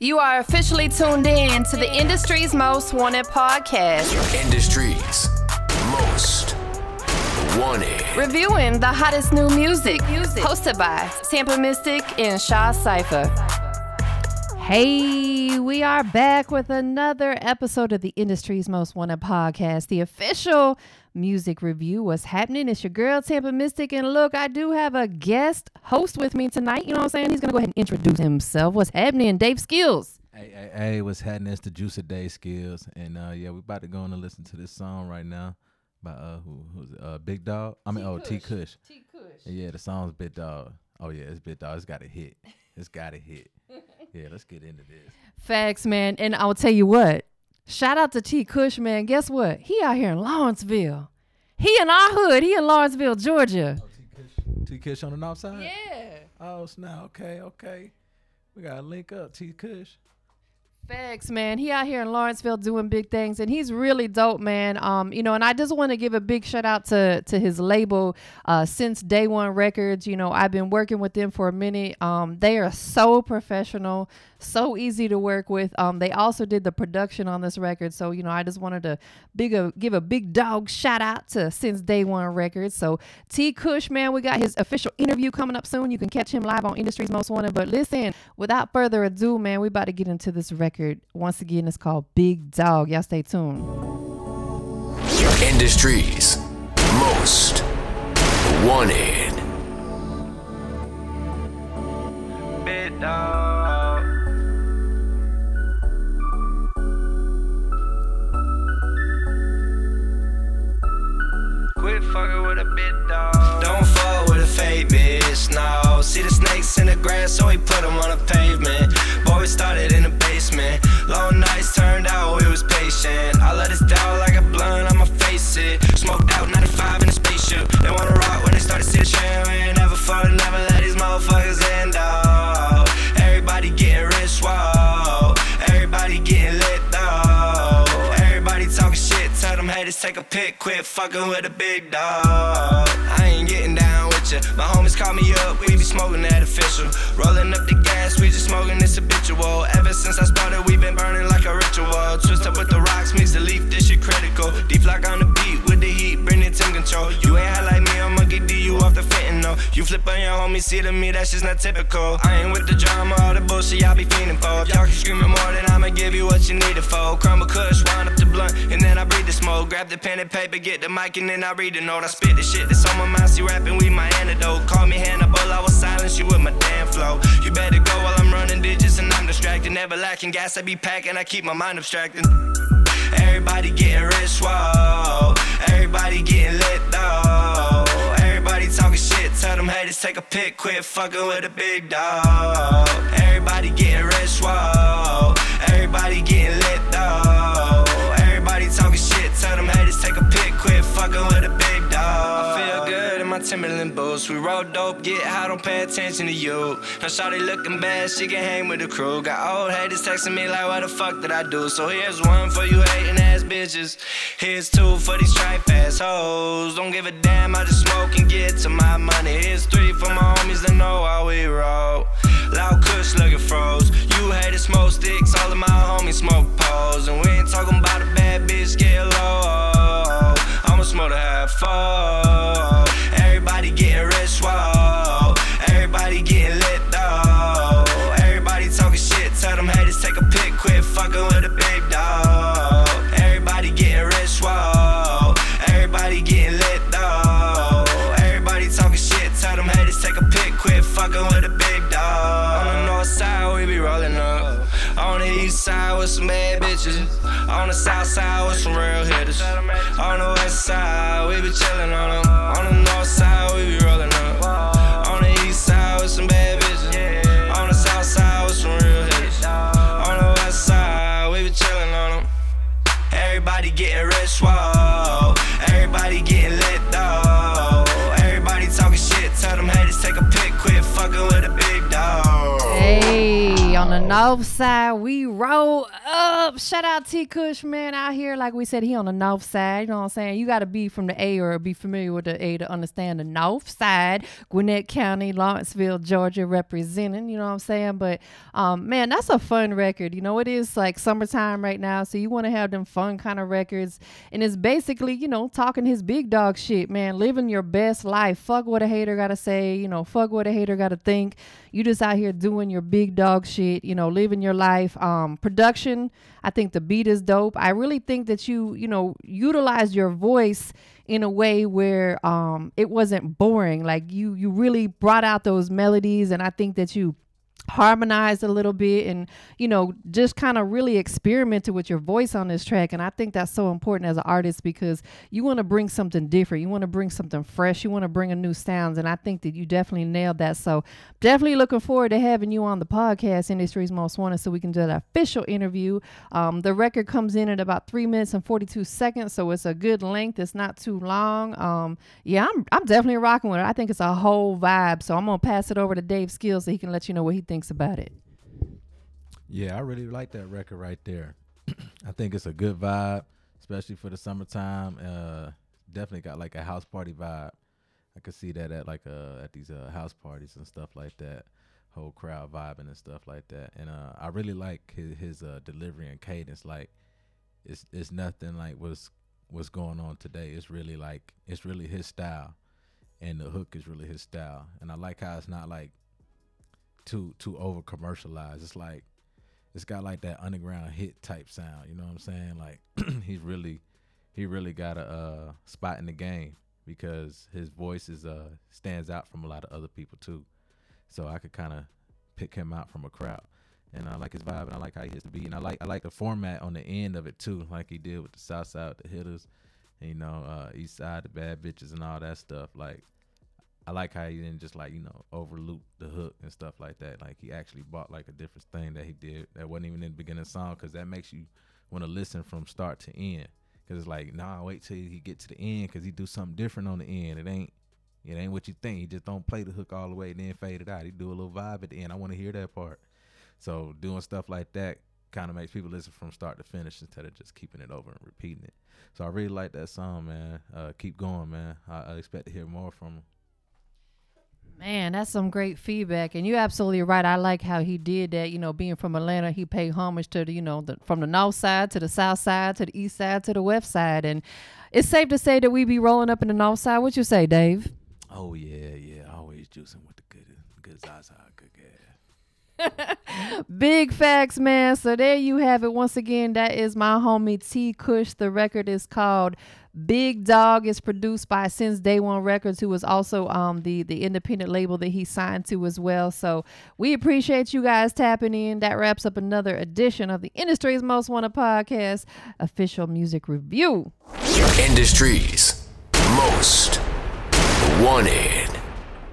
You are officially tuned in to the industry's most wanted podcast, Industries most wanted. reviewing the hottest new music, hosted by Tampa Mystic and Shaw Cypher. Hey, we are back with another episode of the industry's most wanted podcast, the official music review. What's happening? It's your girl Tampa Mystic, and look, I do have a guest host with me tonight. You know what I'm saying? He's gonna go ahead and introduce himself. What's happening? Dave Skills. Hey, hey, hey, what's happening? It's the Juice of Day Skills, and uh, yeah, we're about to go on and listen to this song right now by uh, who, who's it? Uh, Big Dog. I mean, oh, T Kush. T Kush. Yeah, the song's Big Dog. Oh yeah, it's Big Dog. It's got a hit. It's got a hit. Yeah, let's get into this. Facts, man. And I'll tell you what. Shout out to T Kush, man. Guess what? He out here in Lawrenceville. He in our hood. He in Lawrenceville, Georgia. Oh, T Kush. T Kush on the north side. Yeah. Oh snap. Okay, okay. We gotta link up. T Kush. Facts, man. He out here in Lawrenceville doing big things, and he's really dope, man. Um, you know, and I just want to give a big shout out to to his label, uh, since Day One Records. You know, I've been working with them for a minute. Um, they are so professional, so easy to work with. Um, they also did the production on this record, so you know, I just wanted to big a, give a big dog shout out to Since Day One Records. So T Kush, man, we got his official interview coming up soon. You can catch him live on Industry's Most Wanted. But listen, without further ado, man, we about to get into this record. Once again, it's called Big Dog. Y'all stay tuned. Industries most wanted. Big dog. Quit fucking with a big dog. See. We ain't never fun, never let these motherfuckers end up. Everybody getting rich, whoa. Everybody getting lit, though. Everybody talking shit, tell them haters take a pic, quit fucking with a big dog. I ain't getting down with ya. My homies call me up, we be smoking that official. Rolling up the gas, we just smoking this habitual. Ever since I started, we been burning like a ritual. Twist up with the rocks, mix the leaf, this shit critical. Deep lock on the beat You flip on your homie, see to me, that's just not typical. I ain't with the drama, all the bullshit y'all be fiending for. If y'all can screaming more, then I'ma give you what you need it for. Crumble kush, wind up the blunt, and then I breathe the smoke. Grab the pen and paper, get the mic, and then I read the note. I spit the shit that's on my mind, see rapping, with my antidote. Call me Hannibal, I will silence you with my damn flow. You better go while I'm running digits and I'm distracted. Never lacking gas, I be packing, I keep my mind abstracted. Everybody getting rich, whoa. Take a pic, quit fucking with a big dog. Everybody getting rich, whoa. Everybody getting lit, though. Timberland boots. We roll dope, get high, don't pay attention to you. Now shawty looking bad, she can hang with the crew. Got old haters texting me like, what the fuck did I do? So here's one for you hating ass bitches. Here's two for these stripe ass hoes. Don't give a damn, I just smoke and get to my money. Here's three for my homies that know how we roll. Loud kush looking froze. You haters smoke sticks, all of my homies smoke poles. And we ain't talking about a bad bitch, get. Fucking with a big dog. On the north side, we be rolling up. On the east side with some bad bitches. On the south side with some real hitters. On the west side, we be chillin' on them. On the north side, we be rolling north side, we roll up. Shout out T Kush, man, out here. Like we said, he on the north side. You know what I'm saying? You got to be from the A or be familiar with the A to understand the north side. Gwinnett County, Lawrenceville, Georgia, representing. You know what I'm saying? But um, man, that's a fun record. You know, it is like summertime right now, so you want to have them fun kind of records. And it's basically, you know, talking his big dog shit, man, living your best life. Fuck what a hater gotta say. You know, fuck what a hater gotta think. You just out here doing your big dog shit, you know, living your life. Um, production, I think the beat is dope. I really think that you, you know, utilize your voice in a way where um it wasn't boring. Like you you really brought out those melodies and I think that you harmonized a little bit and you know just kind of really experimented with your voice on this track. And i think that's so important as an artist because you want to bring something different. You want to bring something fresh. You want to bring a new sounds. And i think that you definitely nailed that. So definitely looking forward to having you on the podcast industry's most wanted so we can do that official interview. Um, the record comes in at about three minutes and 42 seconds so it's a good length. It's not too long. Um, yeah I'm, I'm definitely rocking with it. I think it's a whole vibe. So i'm gonna pass it over to dave skills so he can let you know what he thinks about it. Yeah, I really like that record right there. I think it's a good vibe, especially for the summertime. Uh, definitely got like a house party vibe. I could see that at like uh at these uh house parties and stuff like that. Whole crowd vibing and stuff like that. And uh I really like his his uh delivery and cadence. Like it's it's nothing like what's what's going on today. It's really like it's really his style. And the hook is really his style. And I like how it's not like too too over commercialized. It's like it's got like that underground hit type sound. You know what I'm saying? Like he's really he really got a uh, spot in the game because his voice is uh stands out from a lot of other people too. So I could kind of pick him out from a crowd. And I like his vibe, and I like how he hits the beat, and I like I like the format on the end of it too, like he did with the South Side, the hitters, you know, uh, East Side, the bad bitches, and all that stuff. Like I like how he didn't just like you know overloop the hook and stuff like that. Like he actually bought like a different thing that he did that wasn't even in the beginning the song because that makes you want to listen from start to end. Cause it's like nah, wait till he get to the end because he do something different on the end. It ain't it ain't what you think. He just don't play the hook all the way and then fade it out. He do a little vibe at the end. I want to hear that part. So doing stuff like that kind of makes people listen from start to finish instead of just keeping it over and repeating it. So I really like that song, man. Uh, keep going, man. I, I expect to hear more from him. Man, that's some great feedback, and you're absolutely right. I like how he did that. You know, being from Atlanta, he paid homage to the, you know, the, from the north side to the south side to the east side to the west side, and it's safe to say that we be rolling up in the north side. What you say, Dave? Oh yeah, yeah, always juicing with the good, good Zaza, good gas. Big facts, man. So there you have it. Once again, that is my homie T Kush. The record is called Big Dog It's produced by Since Day One Records, who was also um the the independent label that he signed to as well. So we appreciate you guys tapping in. That wraps up another edition of the Industry's Most Wanted Podcast official music review. Industries Most Wanted.